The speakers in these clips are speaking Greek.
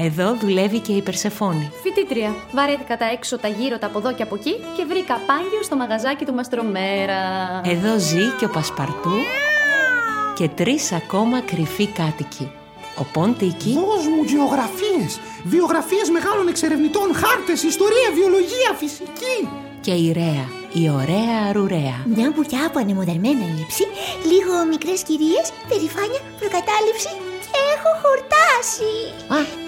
Εδώ δουλεύει και η Περσεφόνη. Φοιτήτρια. Βαρέθηκα τα έξω, τα γύρω, τα από εδώ και από εκεί και βρήκα πάγιο στο μαγαζάκι του Μαστρομέρα. Εδώ ζει και ο Πασπαρτού και τρεις ακόμα κρυφοί κάτοικοι. Ο Ποντίκη Δώσ' μου γεωγραφίες, βιογραφίες μεγάλων εξερευνητών, χάρτες, ιστορία, βιολογία, φυσική. και η Ρέα, η ωραία αρουρέα. Μια μπουκιά από ανεμοδαρμένα ύψη, λίγο μικρές κυρίες, περηφάνεια, προκατάληψη και έχω χορτάσει. Α,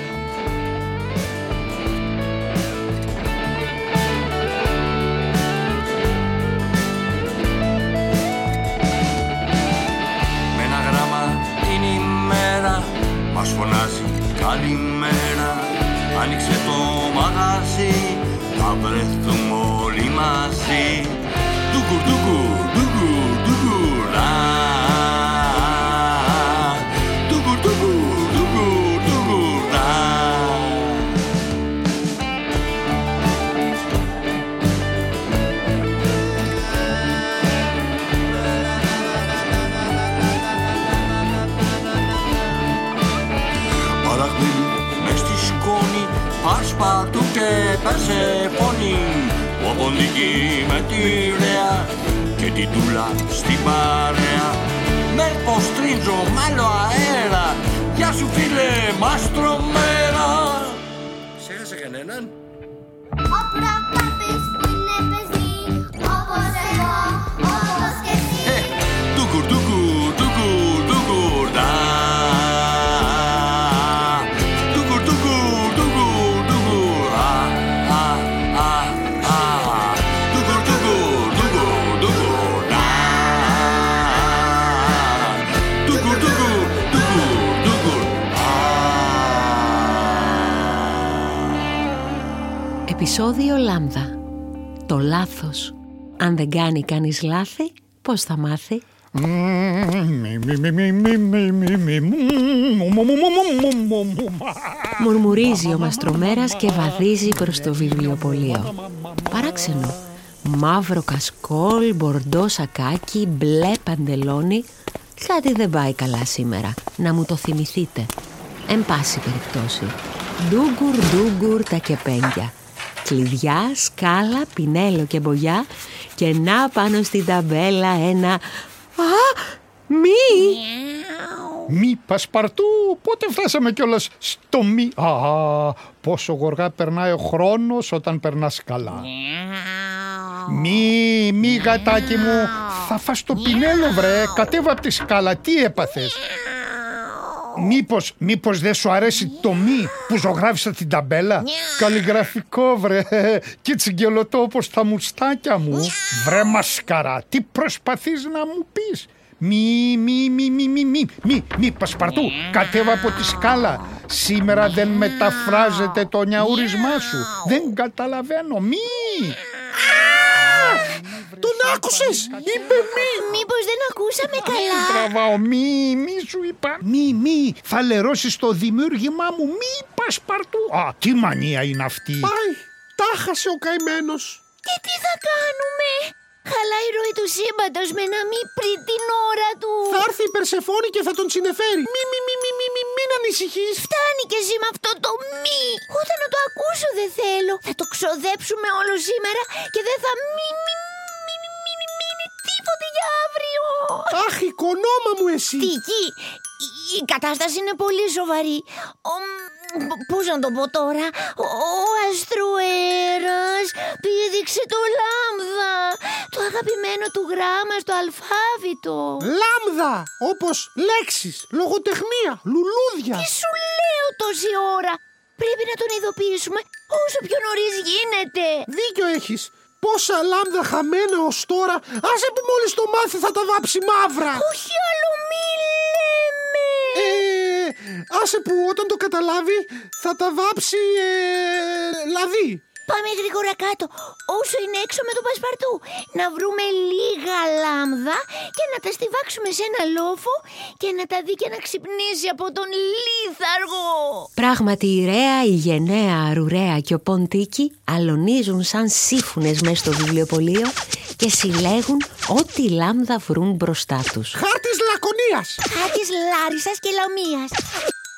Καλημέρα. Άνοιξε το μαγαζί. Θα βρεθούμε όλοι μαζί. Ντουκουρ, ντουκουρ, Περσεφόνη Ο Απονδίκη με τη Ρέα Και την Τούλα στην παρέα. Με ποστρίτζο μ' άλλο αέρα. Γεια σου φίλε μαστρομέρα Ξέχασε κανέναν; Ο προπάπης είναι παιδί, όπως εγώ, Επισόδιο Λάμδα. Το λάθος. Αν δεν κάνει κανείς λάθη, πώς θα μάθει; Μουρμουρίζει ο Μαστρομέρας και βαδίζει προς το βιβλιοπωλείο. Παράξενο. Μαύρο κασκόλ, μπορντό σακάκι, μπλε παντελόνι. Κάτι δεν πάει καλά σήμερα. Να μου το θυμηθείτε. Εν πάση περιπτώσει. Ντούγκουρ, ντούγκουρ τα κεπένια. Κλειδιά, σκάλα, πινέλο και μπογιά και να πάνω στην ταμπέλα ένα... Α, μη! Μη πασπαρτού, πότε φτάσαμε κιόλας στο μη. Α, πόσο γοργά περνάει ο χρόνος όταν περνάς καλά. Μη, μη γατάκι μου, θα φας το πινέλο βρε, κατέβα από τη σκάλα, τι έπαθες; Μήπως, μήπως δεν σου αρέσει το μη που ζωγράφισα την ταμπέλα; Καλλιγραφικό βρε και τσιγκελωτό όπως τα μουστάκια μου. Βρε μασκαρά, τι προσπαθείς να μου πεις; Μη, μη, μη, μη, μη, μη, μη, μη, πασπαρτού, κατέβα από τη σκάλα. Σήμερα δεν μεταφράζεται το νιαούρισμά σου. Δεν καταλαβαίνω, μη. Τον άκουσες, είπε μη. Μήπως δεν ακούσαμε καλά. Τραβάω, μη, μη σου είπα. Μη, μη, θα λερώσεις το δημιούργημά μου, μη πασπαρτού. Α, τι μανία είναι αυτή. Πάει, τα χάσε ο καημένος. Και τι θα κάνουμε; Χαλάει η ροή του σύμπαντος με ένα μη πριν την ώρα του. Θα έρθει η Περσεφόνη και θα τον συνεφέρει. Μη, μη, μη, μη, μη, μη, μην ανησυχείς. Φτάνει και εσύ με αυτό το μη. Ούτε να το ακούσω δεν θέλω. Θα το ξοδέψουμε όλο σήμερα και δεν θα μη, μη, μη, Αχ, οικονόμα μου εσύ. Τι, τι, η- η κατάσταση είναι πολύ σοβαρή. Ο, μ, πώς να το πω τώρα, ο αστροέρας πήδηξε το λάμδα. αγαπημένο του γράμμα στο αλφάβητο. Λάμδα, όπως λέξεις, λογοτεχνία, λουλούδια. Τι σου λέω τόση ώρα; Πρέπει να τον ειδοποιήσουμε όσο πιο νωρίς γίνεται. Δίκιο έχεις. Πόσα λάμδα χαμένα ως τώρα, άσε που μόλις το μάθει θα τα βάψει μαύρα. Όχι άλλο μη λέμε. Ε, άσε που όταν το καταλάβει θα τα βάψει ε, λαδί. Πάμε γρήγορα κάτω, όσο είναι έξω με τον Πασπαρτού. Να βρούμε λίγα λάμδα και να τα στιβάξουμε σε ένα λόφο και να τα δει και να ξυπνήσει από τον λίθαργο. Πράγματι η Ρέα, η Γενναία, Αρουρέα και ο Ποντίκι αλωνίζουν σαν σύφουνες μέσα στο βιβλιοπωλείο και συλλέγουν ό,τι λάμδα βρουν μπροστά τους. Χάρτης λακωνίας. Χάτης Λάρισας και Λαμίας.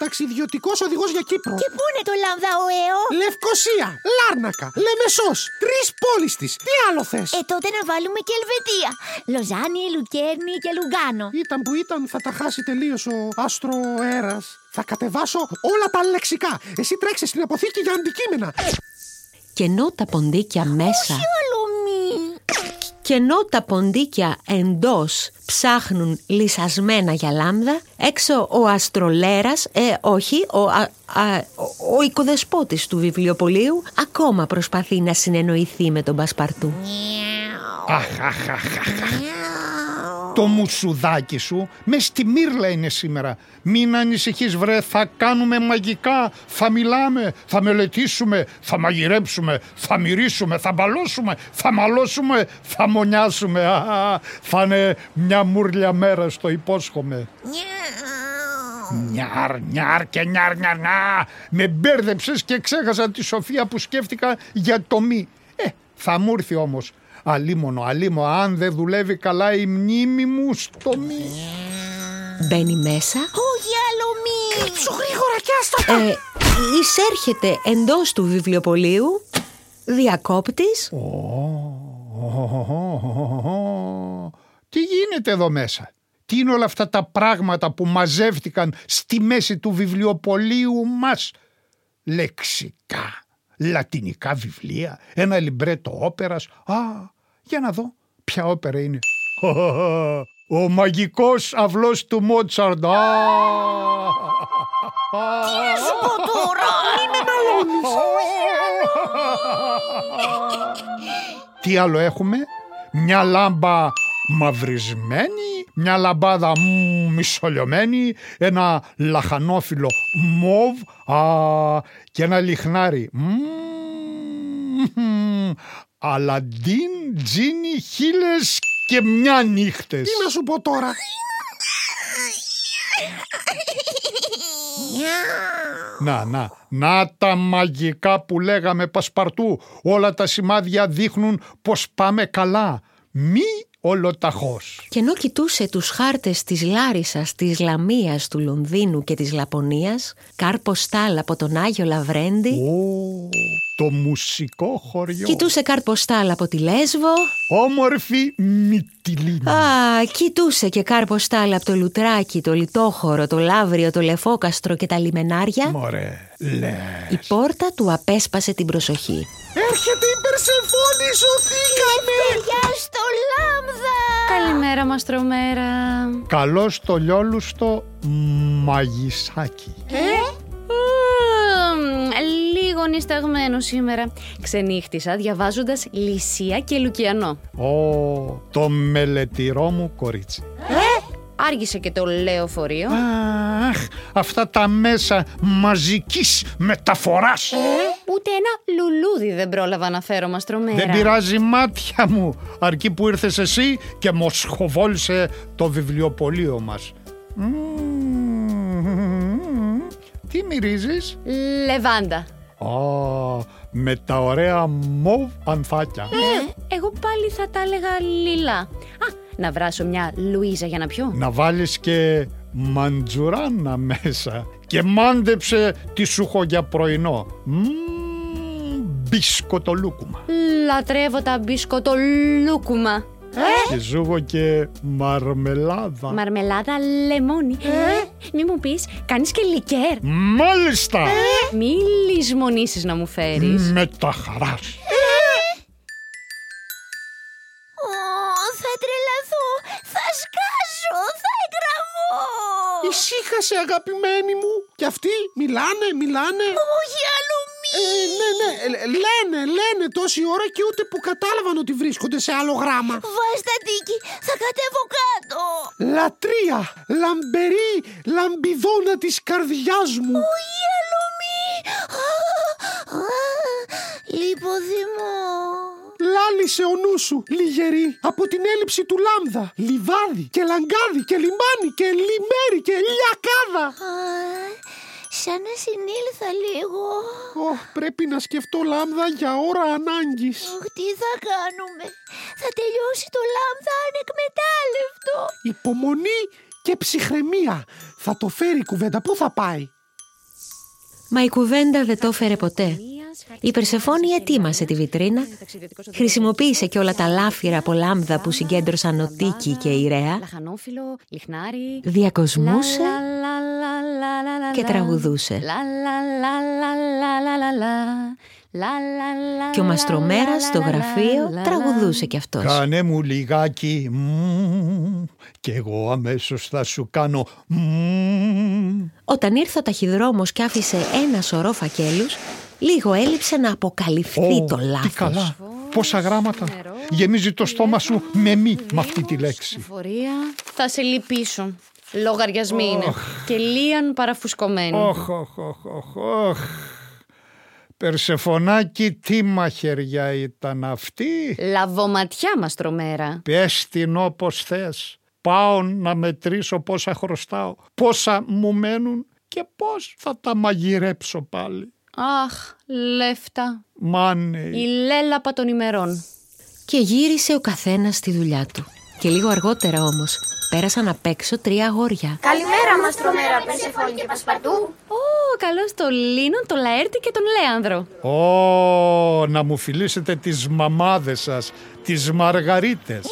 Ταξιδιωτικός οδηγός για Κύπρο. Και πού είναι το λάμδα ο ΕΟ; Λευκοσία, Λάρνακα, Λεμεσός, τρεις πόλεις της. Τι άλλο θες; Ε, τότε να βάλουμε και Ελβετία. Λοζάνη, Λουκέρνη και Λουγκάνο. Ήταν που ήταν, θα τα χάσει τελείως ο άστρο αέρας. Θα κατεβάσω όλα τα λεξικά. Εσύ τρέξε στην αποθήκη για αντικείμενα. Και ενώ τα ποντίκια μέσα Όλο μη. Και ενώ τα ποντίκια εντός ψάχνουν λυσασμένα για λάμδα, έξω ο αστρολέρας, ε, όχι, ο, α, α, ο, ο οικοδεσπότης του βιβλιοπωλείου ακόμα προσπαθεί να συνεννοηθεί με τον Πασπαρτού. Αχ, αχ, αχ, αχ, αχ. Το μουσουδάκι σου μες στη μύρλα είναι σήμερα. Μην ανησυχείς βρε, θα κάνουμε μαγικά, θα μιλάμε, θα μελετήσουμε, θα μαγειρέψουμε, θα μυρίσουμε, θα μπαλώσουμε, θα μαλώσουμε, θα μονιάσουμε. Α, θα είναι μια μουρλια μέρα, στο υπόσχομαι. Νιάρ, νιάρ και νιάρ, νιάρ, νιάρ. Με μπέρδεψες και ξέχασα τη σοφία που σκέφτηκα για το μη. Ε, θα μου έρθει όμως. Αλίμονο, αλίμονο, αν δεν δουλεύει καλά η μνήμη μου στο μη. Μπαίνει μέσα, Όχι άλλο μη. Σου γρήγορα κι άστα. ε, εισέρχεται εντός του βιβλιοπωλείου, διακόπτης, Τι γίνεται εδώ μέσα; Τι είναι όλα αυτά τα πράγματα που μαζεύτηκαν στη μέση του βιβλιοπωλείου μας; Λεξικά, λατινικά βιβλία, ένα λιμπρέτο όπερας. Α, για να δω ποια όπερα είναι. Ο μαγικός αυλός του Μότσαρντ. Α, Σου πω τώρα; Μη με μαλώνεις. Τι άλλο έχουμε, μια λάμπα μαυρισμένη, μια λαμπάδα μ, μισολιωμένη, ένα λαχανόφυλλο μοβ α, και ένα λιχνάρι. Μμμ, Αλαντίν, τζίνι, χίλες και μια νύχτες. Τι να σου πω τώρα; Να, να, να τα μαγικά που λέγαμε Πασπαρτού. Όλα τα σημάδια δείχνουν πως πάμε καλά. Μη ολοταχώς. Και ενώ κοιτούσε τους χάρτες της Λάρισας, της Λαμίας, του Λονδίνου και της Λαπωνίας, κάρπος στάλ από τον Άγιο Λαβρέντι, Ω, το μουσικό χωριό. κοιτούσε κάρπος στάλ από τη Λέσβο, Όμορφη Μυτιλίνη. α, κοιτούσε και κάρπος στάλ από το Λουτράκι, το Λιτόχωρο, το Λαύριο, το Λεφόκαστρο και τα λιμενάρια. Μωρέ, λες. Η πόρτα του απέσπασε την προσοχή. Έρχεται η Περσεφόνη, σωθήκαμε. Γεια στο λάμδα. Καλημέρα, Μαστρομέρα. Καλό στο λιόλουστο μαγισάκι. Μμμ, Λίγο νησταγμένο σήμερα. Ξενύχτησα διαβάζοντας Λυσία και Λουκιανό. Ω, το μελετηρό μου κορίτσι. Άργησε και το λεωφορείο. Αχ, αυτά τα μέσα μαζικής μεταφοράς. Ούτε ένα λουλούδι δεν πρόλαβα να φέρω, Μαστρομέρα. Δεν πειράζει μάτια μου, αρκεί που ήρθες εσύ και μοσχοβόλησε το βιβλιοπωλείο μας. Μμμ, Τι μυρίζεις; Λεβάντα. Α, με τα ωραία μοβ ανθάκια. Εγώ πάλι θα τα έλεγα λιλά. Α, να βράσω μια Λουίζα για να πιω; Να βάλεις και μαντζουράνα μέσα και μάντεψε τι σου έχω για πρωινό. Μμμ, μπισκοτολούκουμα. Λατρεύω τα μπισκοτολούκουμα. Και ζούγω και μαρμελάδα. Μαρμελάδα λεμόνι. Ε, μη μου πεις, κάνεις και λικέρ. Μάλιστα! Μη λησμονήσεις να μου φέρεις. Με τα χαράς. Θυμάσαι αγαπημένη μου. Και αυτοί μιλάνε, μιλάνε. Όχι άλλο μη. Ε, ναι, ναι, ε, λένε, λένε τόση ώρα και ούτε που κατάλαβαν ότι βρίσκονται σε άλλο γράμμα. Βάζ τα τίκη, θα κατέβω κάτω. Λατρεία, λαμπερή, λαμπιδόνα της καρδιάς μου. Όχι άλλο μη. Α, α, Λιποθυμώ. Λάλησε ο νους σου, λιγερή, από την έλλειψη του λάμδα. Λιβάδι και λαγκάδι και λιμάνι και λιμέρι και λιακάδα. Α, Σαν να συνήλθα λίγο. Ω, πρέπει να σκεφτώ λάμδα για ώρα ανάγκης. Οχ, τι θα κάνουμε; Θα τελειώσει το λάμδα ανεκμετάλλευτο. Υπομονή και ψυχραιμία. Θα το φέρει η κουβέντα. Πού θα πάει; Μα η κουβέντα δεν το έφερε ποτέ. Η Περσεφόνη ετοίμασε τη βιτρίνα, χρησιμοποίησε και όλα τα λάφυρα από λάμδα που συγκέντρωσαν ο Τίκη και η Ρέα, Λαχανόφιλο, λιχνάρι. διακοσμούσε Λα, λα, λα, λα, λα, λα, και λα. τραγουδούσε. Λα, λα, λα, λα, λα, λα, λα, λα. Λα, λα, λα, Και ο λα, μαστρομέρας λα, στο λα, λα, γραφείο λα, λα. τραγουδούσε κι αυτός. Κάνε μου λιγάκι μμμ, και εγώ αμέσως θα σου κάνω μμμ. Όταν ήρθε ο ταχυδρόμος και άφησε ένα σωρό φακέλους, λίγο έλειψε να αποκαλυφθεί Ω, το Τι λάθος. καλά, πόσα γράμματα. Γεμίζει το στόμα σου με μη με αυτή τη λέξη. Φορεία. Θα σε λυπήσω. Λογαριασμοί είναι. Και λίαν παραφουσκωμένοι. Όχ, όχ, όχ, όχ, όχ. Περσεφωνάκι, τι μαχαιριά ήταν αυτή. Λαβοματιά μαστρομέρα. Πες την όπως θες. Πάω να μετρήσω πόσα χρωστάω, πόσα μου μένουν και πώς θα τα μαγειρέψω πάλι. Αχ, λεφτά. Μάνε, Η λέλαπα των ημερών. Και γύρισε ο καθένας στη δουλειά του. Και λίγο αργότερα όμως πέρασαν απ' έξω τρία αγόρια. Καλημέρα, Μαστρομέρα, Περσεφόνη και Πασπαρτού. Ω, καλώς το Λίνον, το Λαέρτη και τον Λέανδρο. Ω, να μου φιλήσετε τις μαμάδες σας, τις μαργαρίτες.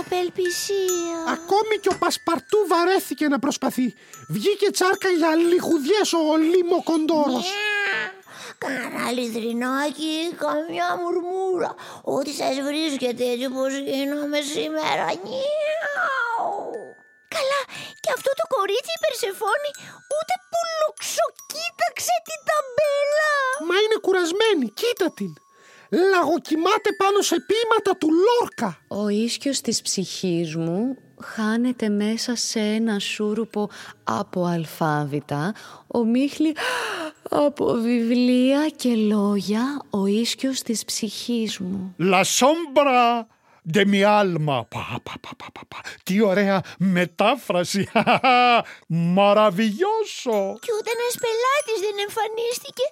Απελπισία. Ακόμη και ο Πασπαρτού βαρέθηκε να προσπαθεί. Βγήκε τσάρκα για λιχουδιές ο Λίμο Κοντόρος. Κανένα λιδρινάκι, καμιά μουρμούρα. Ό,τι σας βρίσκεται έτσι πως γίνομαι σήμερα. Νιάου. Καλά, και αυτό το κορίτσι η Περσεφόνη ούτε που λοξοκοίταξε την ταμπέλα. Μα είναι κουρασμένη, κοίτα την. Λαγοκοιμάται πάνω σε ποίηματα του Λόρκα. Ο ίσκιος της ψυχής μου χάνεται μέσα σε ένα σούρουπο από αλφάβητα, ομίχλη από βιβλία και λόγια, ο ίσκιος της ψυχής μου. La sombra de mi alma. Πα, πα, πα, πα, πα, πα. Τι ωραία μετάφραση. Μαραβιλιώσο. Και ούτε ένας πελάτης δεν εμφανίστηκε,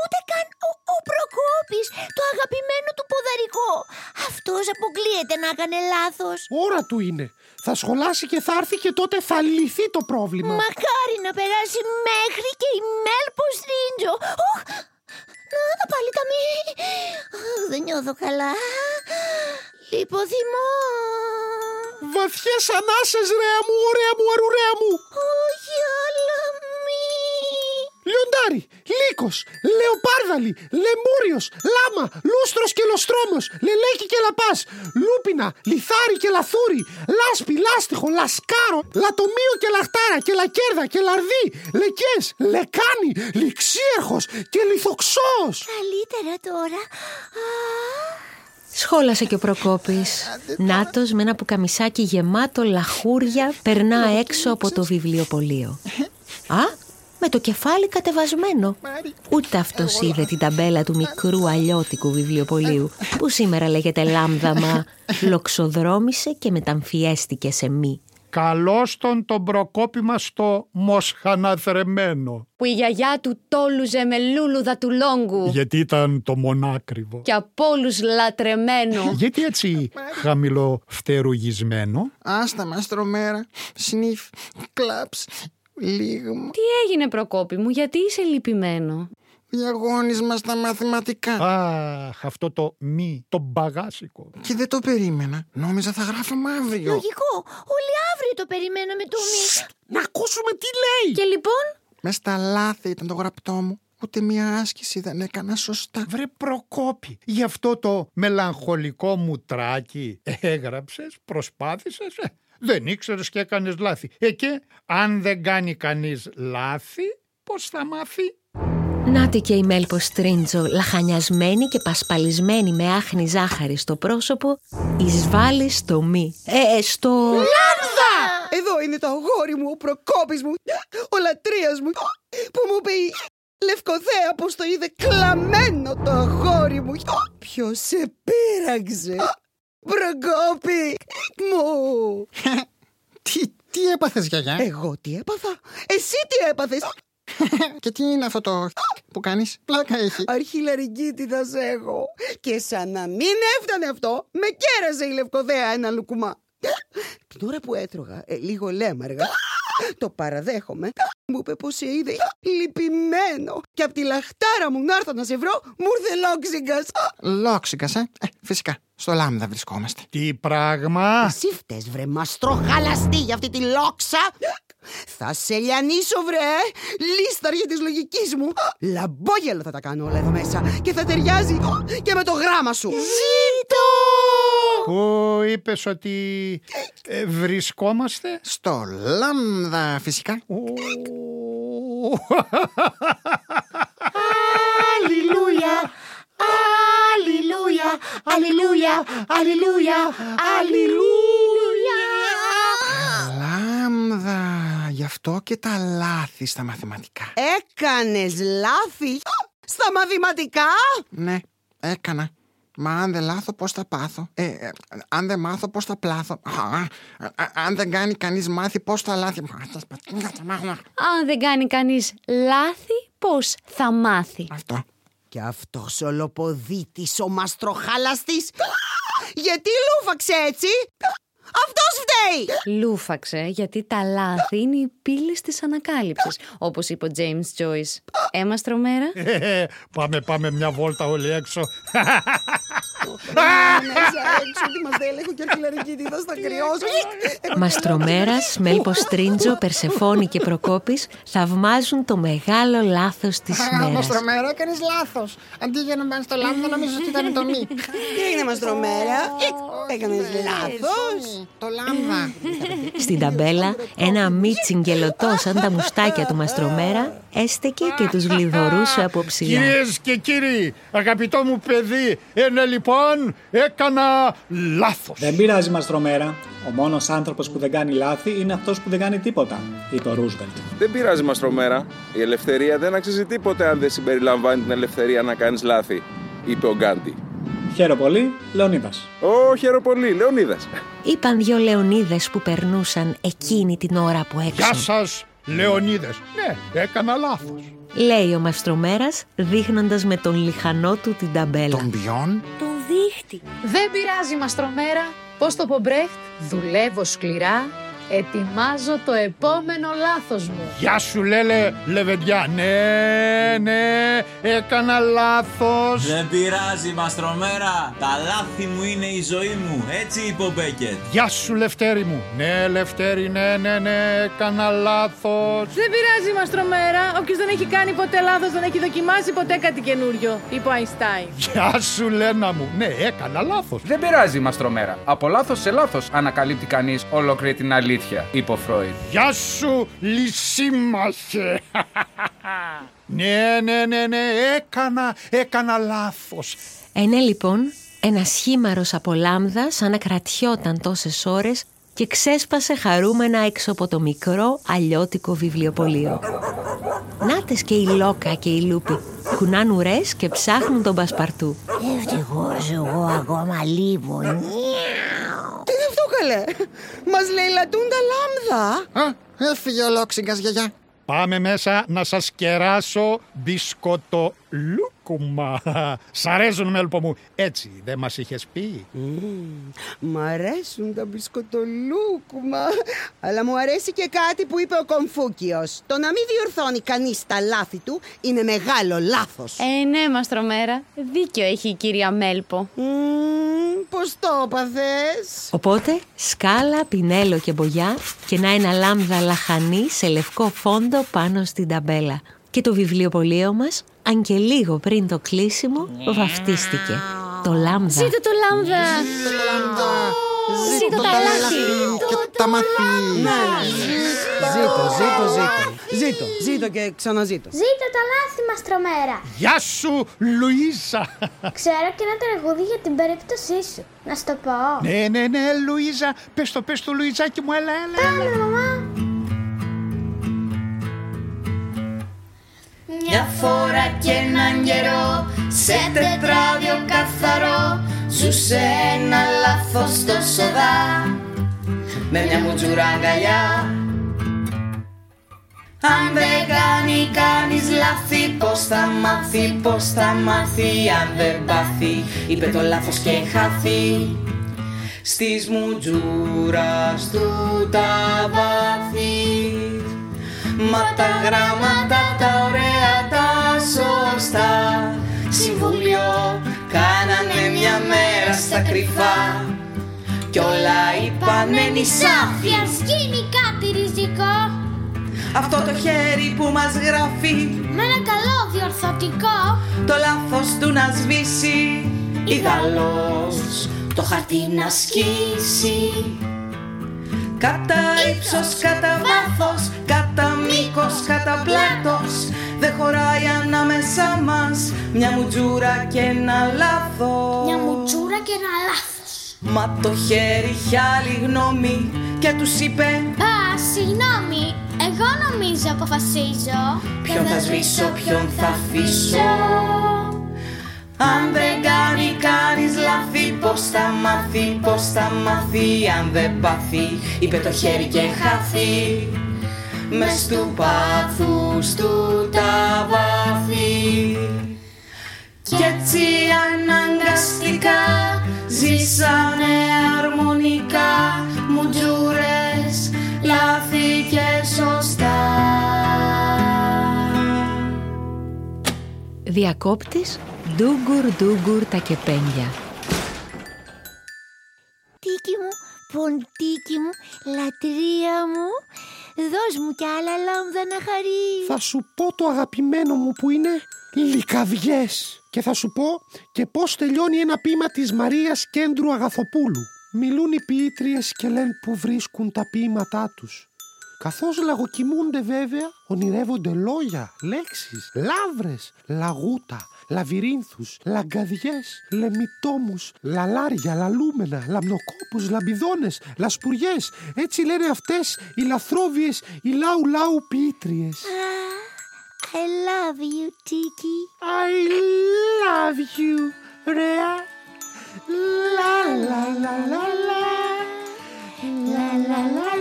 ούτε καν ο, ο Προκόπης, το αγαπημένο του ποδαρικό. Αυτός αποκλείεται να έκανε λάθος. Ώρα του είναι. Θα σχολάσει και θα έρθει και τότε θα λυθεί το πρόβλημα. Μακάρι να περάσει μέχρι και η Μέλπο Στρίντζο. Οχ, να τα πάλι τα μη. Αχ, δεν νιώθω καλά. Λιποθυμώ. Βαθιές ανάσες ρέα μου, ωραία μου, αρουρέα μου. Όχι άλλα μη. Λιοντάρι, λύκος, λεοπάρδαλι, λεμούριος, λάμα, λούστρος και λοστρόμος, λελέκι και λαπάς, λούπινα, λιθάρι και λαθούρι, λάσπη, λάστιχο, λασκάρο, λατομείο και λαχτάρα και λακέρδα και λαρδί, λεκές, λεκάνι, ληξίερχος και λιθοξός. Καλύτερα τώρα. Αχ. Σχόλασε και ο Προκόπης. Νάτος με ένα πουκαμισάκι γεμάτο λαχούρια περνά έξω από το βιβλιοπωλείο. Α, με το κεφάλι κατεβασμένο. Ούτε αυτός είδε την ταμπέλα του μικρού αλλιώτικου βιβλιοπωλείου που σήμερα λέγεται λάμδαμα, λοξοδρόμησε και μεταμφιέστηκε σε μη. Καλώς τον τον προκόπη μας το μοσχαναθρεμένο. Που η γιαγιά του τόλουζε με λούλουδα του λόγκου Γιατί ήταν το μονάκριβο. και από όλους λατρεμένο. Γιατί έτσι χαμηλοφτερουγισμένο; Άστα μαστρομέρα, σνιφ, κλαψ, λίγμα. Τι έγινε Προκόπη μου, γιατί είσαι λυπημένο; Διαγώνισμα στα μαθηματικά. Αχ, αυτό το μη, το μπαγάσικο. Και δεν το περίμενα. Νόμιζα θα γράφαμε αύριο. Λογικό. Όλοι αύριο το περιμέναμε το μη. Να ακούσουμε τι λέει. Και λοιπόν, Μες στα λάθη ήταν το γραπτό μου. Ούτε μία άσκηση δεν έκανα σωστά. Βρε Προκόπη, γι' αυτό το μελαγχολικό μουτράκι έγραψες, προσπάθησες, ε, δεν ήξερες και έκανες λάθη. Ε και αν δεν κάνει κανείς λάθη, πώς θα μάθει; Νάτι και η Μέλπο Στρίντζο, λαχανιασμένη και πασπαλισμένη με άχνη ζάχαρη στο πρόσωπο, εισβάλλει στο μη. Ε, ε, στο... Λάμδα! Εδώ είναι το αγόρι μου, ο Προκόπης μου, ο λατρείας μου, που μου είπε η Λευκοθέα πως το είδε κλαμμένο το αγόρι μου. Ποιος σε πείραξε, Προκόπη μου. Τι, τι έπαθες γιαγιά; Εγώ τι έπαθα, εσύ τι έπαθες; Και τι είναι αυτό το που κάνεις; Πλάκα έχει Αρχιλαρικίτιδας έχω. Και σαν να μην έφτανε αυτό, με κέρασε η Λευκοδέα ένα λουκουμά. Την ώρα που έτρωγα, ε, λίγο λέμαργα, το παραδέχομαι, μου είπε πως σε είδε λυπημένο και απ' τη λαχτάρα μου να έρθω να σε βρω, μου ήρθε λόξιγκας. Λόξιγκας ε; ε Φυσικά στο λάμδα βρισκόμαστε Τι πράγμα. Εσύ φταίς βρε μαστροχαλαστή για αυτή τη λόξα. Θα σε λιανίσω βρε Λίσταργη της λογικής μου Λαμπόγελο θα τα κάνω όλα εδώ μέσα Και θα ταιριάζει και με το γράμμα σου Ζήτω Πού είπες ότι ε, βρισκόμαστε; Στο λάμδα φυσικά Ου, Αλληλούια, αλληλούια, αλληλούια, αλληλούια, αλληλούια. Λάμδα Γι' αυτό και τα λάθη στα μαθηματικά Έκανες λάθη στα μαθηματικά; Ναι έκανα Μα αν δεν λάθω πώς θα πάθω; Ε, ε, Αν δεν μάθω πώς θα πλάθω; Α, α, Αν δεν κάνει κανείς μάθει πώς θα λάθει; Αν δεν κάνει κανείς λάθη, πώς θα μάθει; Αυτό. Και αυτός ο λοποδίτης ο μαστροχάλαστης. Γιατί λούφαξε έτσι; Αυτός φταίει Λούφαξε γιατί τα λάθη είναι οι πύλες της ανακάλυψης, όπως είπε ο James Joyce. Έμα στρομέρα. ε, πάμε, πάμε μια βόλτα όλοι έξω. Μέσα έξω τι μας έλεγχο και αρχιλαρικίτιδας θα κρυώσω Μαστρομέρας, Μέλπο Στρίντζο, Περσεφόνη και Προκόπης θαυμάζουν το μεγάλο λάθος της μέρας. Μαστρομέρα έκανες λάθος Αντί για να πάνε στο λάμδα νομίζω ότι ήταν το μη Τι έγινε μαστρομέρα Έκανες λάθος Το λάμδα Στην ταμπέλα, ένα μίτσιγκελωτό σαν τα μουστάκια του Μαστρομέρα έστεκε και τους γλιδωρούσε από ψηλά. Κυρίες και κύριοι, αγαπητό μου παιδί, ε, ναι λοιπόν, έκανα λάθος. Δεν πειράζει, Μαστρομέρα. Ο μόνος άνθρωπος που δεν κάνει λάθη είναι αυτός που δεν κάνει τίποτα, είπε ο Ρούσβελτ. Δεν πειράζει Μαστρομέρα. Η ελευθερία δεν αξίζει τίποτε αν δεν συμπεριλαμβάνει την ελευθερία να κάνεις λάθη, είπε ο Γκάντι. Χαίρομαι πολύ, Λεωνίδας. Ω, χαίρομαι πολύ, Λεωνίδας. Είπαν δυο Λεωνίδες που περνούσαν εκείνη την ώρα που Γεια έξω. σας, Λεωνίδες. Ναι, έκανα λάθος. Λέει ο Μαστρομέρας δείχνοντας με τον λιχανό του την ταμπέλα. Τον ποιον; Τον δείχτη. Δεν πειράζει, Μαστρομέρα. Πώς το πω, Μπρέχτ; Δουλεύω σκληρά. Ετοιμάζω το επόμενο λάθος μου. Γεια σου Λέλε Λεβεντιά. Ναι, ναι, έκανα λάθος. Δεν πειράζει, Μαστρομέρα. Τα λάθη μου είναι η ζωή μου. Έτσι είπε ο Μπέκετ. Γεια σου Λευτέρη μου. Ναι, Λευτέρη, ναι, ναι, ναι, έκανα λάθος. Δεν πειράζει, Μαστρομέρα. Όποιος δεν έχει κάνει ποτέ λάθος, δεν έχει δοκιμάσει ποτέ κάτι καινούριο. Είπε ο Αϊνστάιν. Γεια σου Λένα μου. Ναι, έκανα λάθος. Δεν πειράζει, Μαστρομέρα. Από λάθος σε λάθος ανακαλύπτει κανείς ολόκληρη την αλήθεια, είπε ο Φρόιντ. Γεια σου Λυσίμαχε. ναι, ναι, ναι, ναι, έκανα, έκανα λάθος. Ε, ναι, λοιπόν, ένα σχήμαρος από λάμδα σαν να κρατιόταν τόσες ώρες και ξέσπασε χαρούμενα έξω από το μικρό αλλιώτικο βιβλιοπωλείο. Νάτες και η Λόκα και η Λούπη κουνάν ουρές και ψάχνουν τον Πασπαρτού. Ευτυχώς εγώ ακόμα λίγο. Τι είναι αυτό καλέ; Μας λαιλατούν τα λάμδα Α, έφυγε ο Λόξιγκας γιαγιά Πάμε μέσα να σας κεράσω μπισκοτολούκουμα. Σ' αρέσουν μέλπο μου. Έτσι δεν μας είχες πει; Μ' αρέσουν τα μπισκοτολούκουμα Αλλά μου αρέσει και κάτι που είπε ο Κομφούκιος Το να μην διορθώνει κανείς τα λάθη του είναι μεγάλο λάθος Ε, ναι, Μαστρομέρα. Δίκιο έχει η κυρία Μέλπο. Μμμ, Πώς το έπαθες; Οπότε σκάλα, πινέλο και μπογιά και να ένα λάμδα λαχανή σε λευκό φόντο πάνω στην ταμπέλα. Και το βιβλιοπωλείο μας, αν και λίγο πριν το κλείσιμο, βαφτίστηκε. Το Λάμδα. Ζήτω το λάμδα! Ζήτω τα λάθη! Και τα μαθή. Ναι, Ζήτω, ζήτω, ζήτω. Ζήτω, ζήτω και ξαναζήτω. Ζήτω τα λάθη μας τρομέρα. Γεια σου, Λουίζα. Ξέρω και ένα τραγούδι για την περίπτωσή σου. Να σου το πω. ναι, ναι, ναι, Λουίζα. Πες το, πες το, Λουιζάκι μου, έλα, έλα. Πάμε, μαμά. Μια φορά και έναν καιρό σε τετράδιο καθαρό ζούσε ένα λάθος στο σοδά με μια μουτζούρα αγκαλιά. Αν δεν κάνει κανείς λάθη πως θα μάθει, πως θα μάθει αν δεν πάθει είπε το λάθος και χάθη. Στις μουτζούρας του τα βάθη Μα τα γράμματα τα ωραία τα σωστά Συμβούλιο κάνανε μια μέρα στα κρυφά. Κι όλα είπανε νησάφι Ας γίνει κάτι ριζικό. Αυτό το χέρι που μας γράφει. Με ένα καλό διορθωτικό. Το λάθος του να σβήσει. Ιδαλλός το χαρτί να σκίσει. Κατά ύψος, κατά βάθος, κατά μήκος, κατά πλάτος Δεν χωράει ανάμεσά μας μια μουτζούρα και ένα λάθος Μια μουτσούρα και ένα λάθος. Μα το χέρι είχε άλλη γνώμη και τους είπε Α, συγγνώμη, εγώ νομίζω αποφασίζω. Ποιον θα σβήσω, ποιον θα αφήσω Αν δεν κάνει κανείς λάθη Πώς θα μάθει, πώς θα μάθει Αν δεν πάθει, είπε το χέρι και χάθη Μες του πάθους του τα βάθη Κι έτσι αναγκαστικά ζήσανε αρμονικά μουτζούρες, λάθη και σωστά. Διακόπτης, ντούγκουρ ντούγκουρ τα κεπένια. Τίκι μου, ποντίκι μου, λατρεία μου, δώσ' μου κι άλλα λάμδα να χαρείς. Θα σου πω το αγαπημένο μου που είναι λικαδιές. Και θα σου πω και πώς τελειώνει ένα ποίημα της Μαρίας Κέντρου Αγαθοπούλου. Μιλούν οι ποιήτριες και λένε που βρίσκουν τα ποίηματά τους. Καθώς λαγοκοιμούνται βέβαια, ονειρεύονται λόγια, λέξεις, λάβρες, λαγούτα, λαβυρίνθους, λαγκαδιές, λεμιτόμους, λαλάρια, λαλούμενα, λαμνοκόπους, λαμπιδόνες, λασπουριές. Έτσι λένε αυτές οι λαθρόβιες, οι λάου λάου ποιήτριες. I love you, Tiki. I love you, Rhea. La la la la la. La la la la la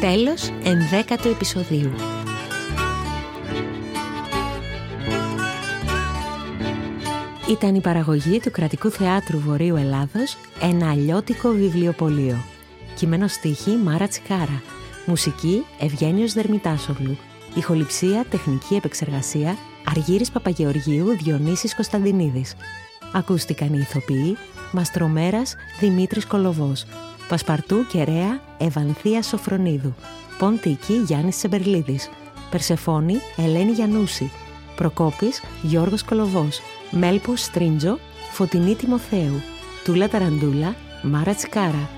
Τέλος ενδέκατου επεισοδίου. Ήταν η παραγωγή του Κρατικού Θεάτρου Βορείου Ελλάδος ένα αλλιώτικο βιβλιοπωλείο. Κείμενο στίχη Μάρα Τσικάρα. Μουσική Ευγένιος Δερμητάσογλου. Ηχοληψία, τεχνική επεξεργασία Αργύρης Παπαγεωργίου Διονύσης Κωνσταντινίδης. Ακούστηκαν οι ηθοποιοί Μαστρομέρας Δημήτρης Κολοβός. Πασπαρτού Κεραία Ευανθία Σοφρονίδου. Ποντίκη Γιάννης Σεμπερλίδης. Περσεφόνη Ελένη Γιαννούση. Προκόπης Γιώργος Κολοβός. Μέλπος Στρίντζο Φωτεινή Τιμοθέου. Τούλα Ταραντούλα Μάρα Τσικάρα.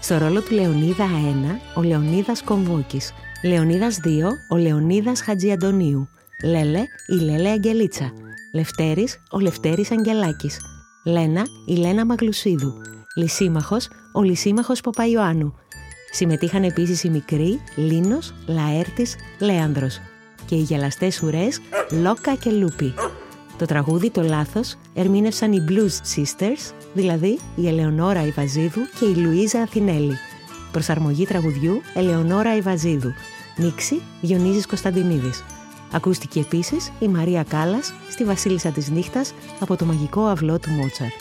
Στο ρόλο του Λεωνίδα 1 ο Λεωνίδας Κομβόκης. Λεωνίδας 2 ο Λεωνίδας Χατζιαντονίου. Λέλε η Λέλε Αγγελίτσα. Λευτέρης ο Λευτέρης Αγγελάκης. Λένα η Λένα Μαγλουσίδου. Λυσίμαχος ο Λυσίμαχος Παπαϊωάννου. Συμμετείχαν επίσης οι μικροί Λίνος, Λαέρτης, Λέανδρος και οι γελαστές ουρές Λόκα και Λούπι. Το τραγούδι «Το λάθος» ερμήνευσαν οι Blues Sisters, δηλαδή η Ελεονόρα Ιβαζίδου και η Λουίζα Αθηνέλη. Προσαρμογή τραγουδιού Ελεονόρα Ιβαζίδου. Μίξη Διονύζης Κωνσταντινίδης. Ακούστηκε επίσης η Μαρία Κάλλας στη Βασίλισσα της Νύχτας από το μαγικό αυλό του Μότσαρτ.